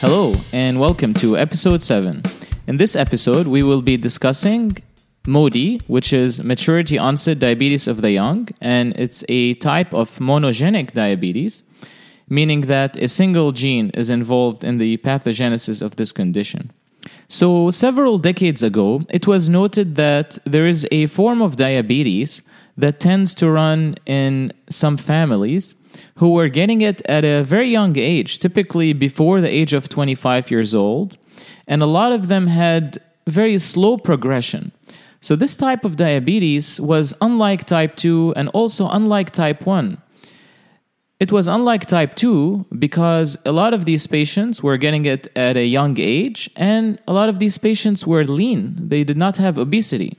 Hello, and welcome to episode 7. In this episode, we will be discussing MODY, which is maturity onset diabetes of the young, and it's a type of monogenic diabetes, meaning that a single gene is involved in the pathogenesis of this condition. So, several decades ago, it was noted that there is a form of diabetes that tends to run in some families who were getting it at a very young age, typically before the age of 25 years old. And a lot of them had very slow progression. So, this type of diabetes was unlike type 2 and also unlike type 1. It was unlike type 2 because a lot of these patients were getting it at a young age, and a lot of these patients were lean. They did not have obesity.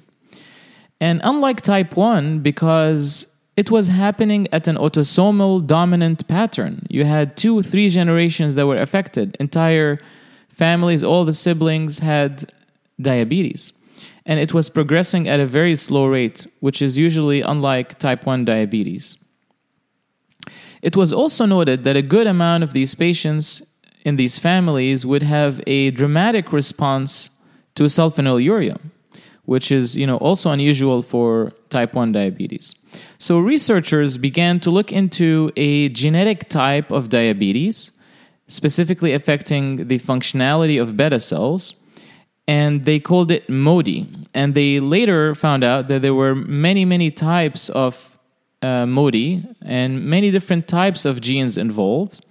And unlike type 1, because it was happening at an autosomal dominant pattern. You had two, three generations that were affected. Entire families, all the siblings had diabetes. And it was progressing at a very slow rate, which is usually unlike type 1 diabetes. It was also noted that a good amount of these patients in these families would have a dramatic response to sulfonylurea, which is you know also unusual for type 1 diabetes. So researchers began to look into a genetic type of diabetes, specifically affecting the functionality of beta cells, and they called it MODY. And they later found out that there were many, many types of uh, MODY and many different types of genes involved,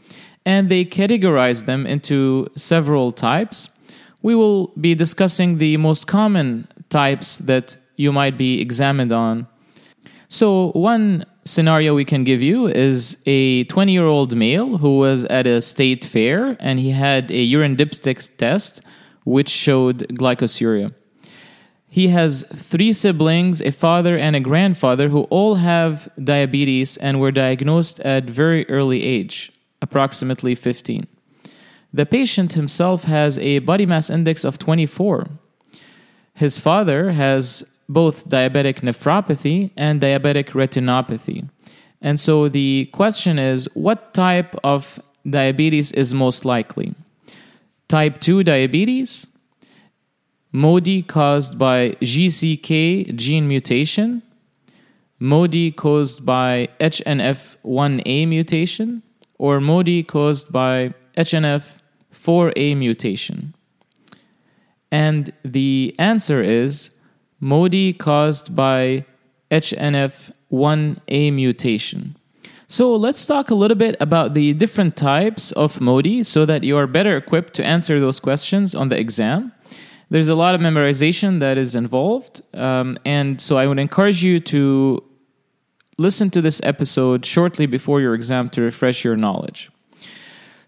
and they categorized them into several types. We will be discussing the most common types that you might be examined on. So, one scenario we can give you is a 20 year old male who was at a state fair and he had a urine dipstick test which showed glycosuria. He has three siblings, a father and a grandfather, who all have diabetes and were diagnosed at very early age, approximately 15. The patient himself has a body mass index of 24. His father has both diabetic nephropathy and diabetic retinopathy. And so the question is what type of diabetes is most likely? Type 2 diabetes, MODY caused by GCK gene mutation, MODY caused by HNF1A mutation, or MODY caused by HNF4A mutation? And the answer is MODY caused by HNF1A mutation. So let's talk a little bit about the different types of MODY so that you are better equipped to answer those questions on the exam. There's a lot of memorization that is involved. Um, and so I would encourage you to listen to this episode shortly before your exam to refresh your knowledge.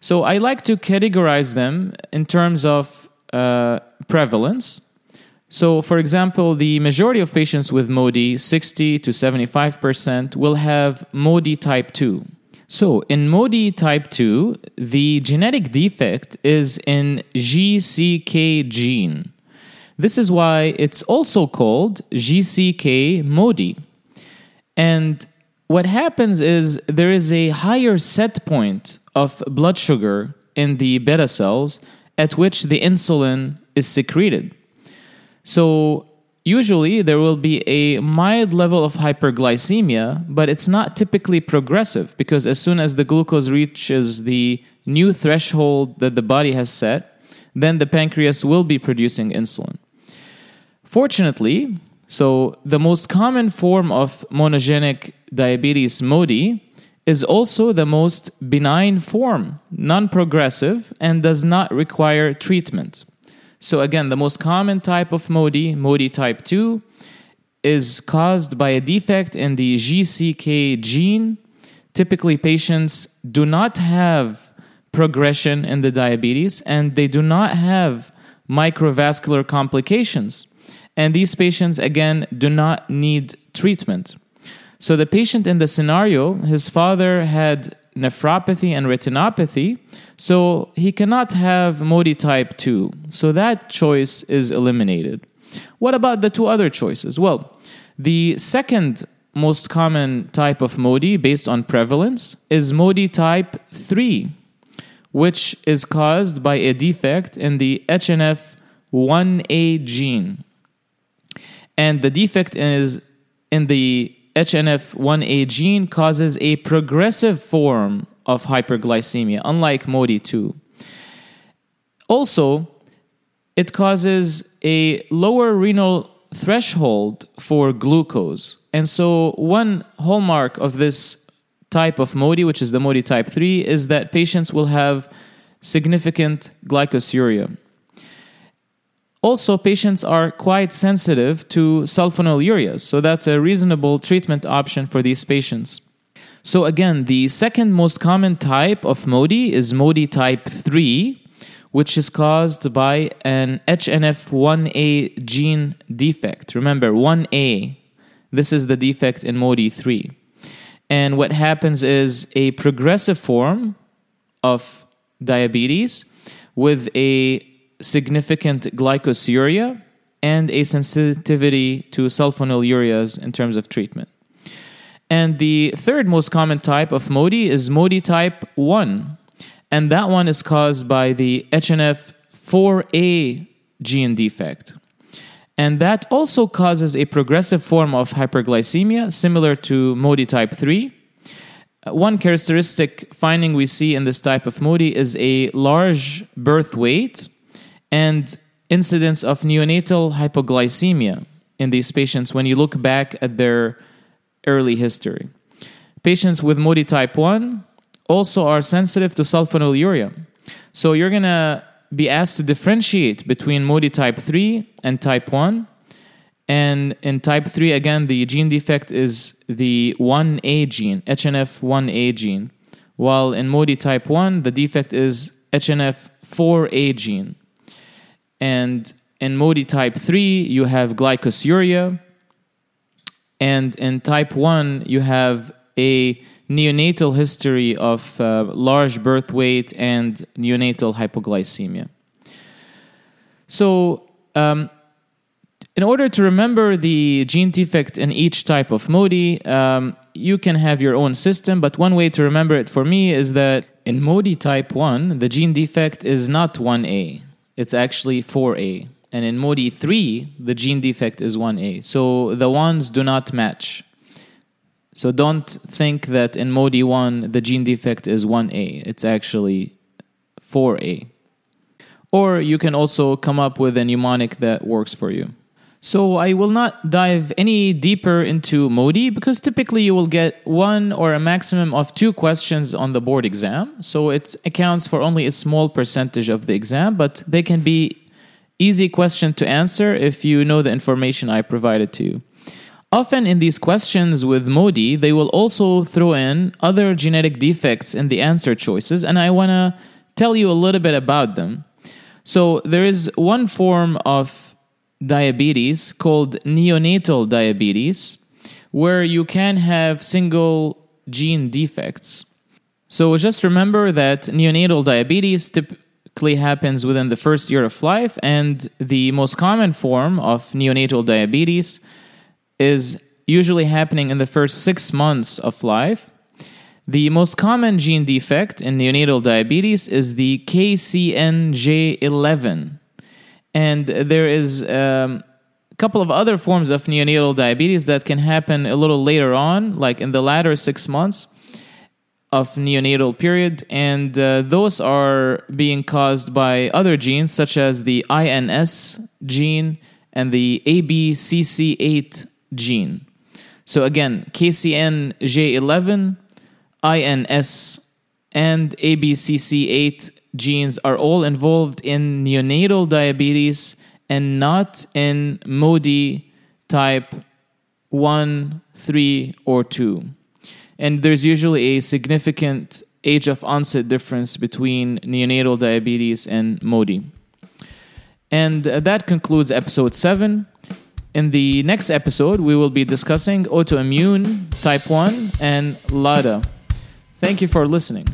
So I like to categorize them in terms of uh, prevalence. So, for example, the majority of patients with MODY, 60 to 75%, will have MODY type 2. So, in MODY type 2, the genetic defect is in GCK gene. This is why it's also called GCK MODY. And what happens is there is a higher set point of blood sugar in the beta cells at which the insulin is secreted. So, usually there will be a mild level of hyperglycemia, but it's not typically progressive because as soon as the glucose reaches the new threshold that the body has set, then the pancreas will be producing insulin. Fortunately, so the most common form of monogenic diabetes, MODY, is also the most benign form, non progressive, and does not require treatment. So, again, the most common type of MODY, MODY type 2, is caused by a defect in the GCK gene. Typically, patients do not have progression in the diabetes and they do not have microvascular complications. And these patients, again, do not need treatment. So, the patient in the scenario, his father had nephropathy and retinopathy, so he cannot have MODY type 2. So that choice is eliminated. What about the two other choices? Well, the second most common type of MODY based on prevalence is MODY type 3, which is caused by a defect in the HNF1A gene. And the defect is in the HNF1A gene causes a progressive form of hyperglycemia, unlike MODY2. Also, it causes a lower renal threshold for glucose. And so, one hallmark of this type of MODY, which is the MODY type 3, is that patients will have significant glycosuria. Also, patients are quite sensitive to sulfonylureas, so that's a reasonable treatment option for these patients. So, again, the second most common type of MODY is MODY type 3, which is caused by an HNF1A gene defect. Remember, 1A, this is the defect in MODY 3. And what happens is a progressive form of diabetes with a significant glycosuria and a sensitivity to sulfonylureas in terms of treatment. And the third most common type of MODY is MODY type 1. And that one is caused by the HNF4A gene defect. And that also causes a progressive form of hyperglycemia, similar to MODY type 3. Uh, one characteristic finding we see in this type of MODY is a large birth weight and incidence of neonatal hypoglycemia in these patients when you look back at their early history. Patients with MODY type 1 also are sensitive to sulfonylurea. So you're going to be asked to differentiate between MODY type 3 and type 1. And in type 3, again, the gene defect is the 1A gene, HNF1A gene. While in MODY type 1, the defect is HNF4A gene. And in MODY type 3, you have glycosuria. And in type 1, you have a neonatal history of uh, large birth weight and neonatal hypoglycemia. So, um, in order to remember the gene defect in each type of MODY, um, you can have your own system, but one way to remember it for me is that in MODY type 1, the gene defect is not 1A it's actually 4A. And in MODY 3, the gene defect is 1A. So the ones do not match. So don't think that in MODY 1, the gene defect is 1A. It's actually 4A. Or you can also come up with a mnemonic that works for you. So I will not dive any deeper into MODY because typically you will get one or a maximum of two questions on the board exam. So it accounts for only a small percentage of the exam, but they can be easy question to answer if you know the information I provided to you. Often in these questions with MODY, they will also throw in other genetic defects in the answer choices, and I want to tell you a little bit about them. So there is one form of diabetes called neonatal diabetes, where you can have single gene defects. So just remember that neonatal diabetes typically happens within the first year of life, and the most common form of neonatal diabetes is usually happening in the first six months of life. The most common gene defect in neonatal diabetes is the KCNJ11 and there is um, a couple of other forms of neonatal diabetes that can happen a little later on, like in the latter six months of neonatal period, and uh, those are being caused by other genes such as the INS gene and the ABCC8 gene. So again, KCNJ11, INS, and ABCC8 genes are all involved in neonatal diabetes and not in MODY type 1, 3, or 2. And there's usually a significant age of onset difference between neonatal diabetes and MODY. And uh, that concludes episode 7. In the next episode, we will be discussing autoimmune type 1 and LADA. Thank you for listening.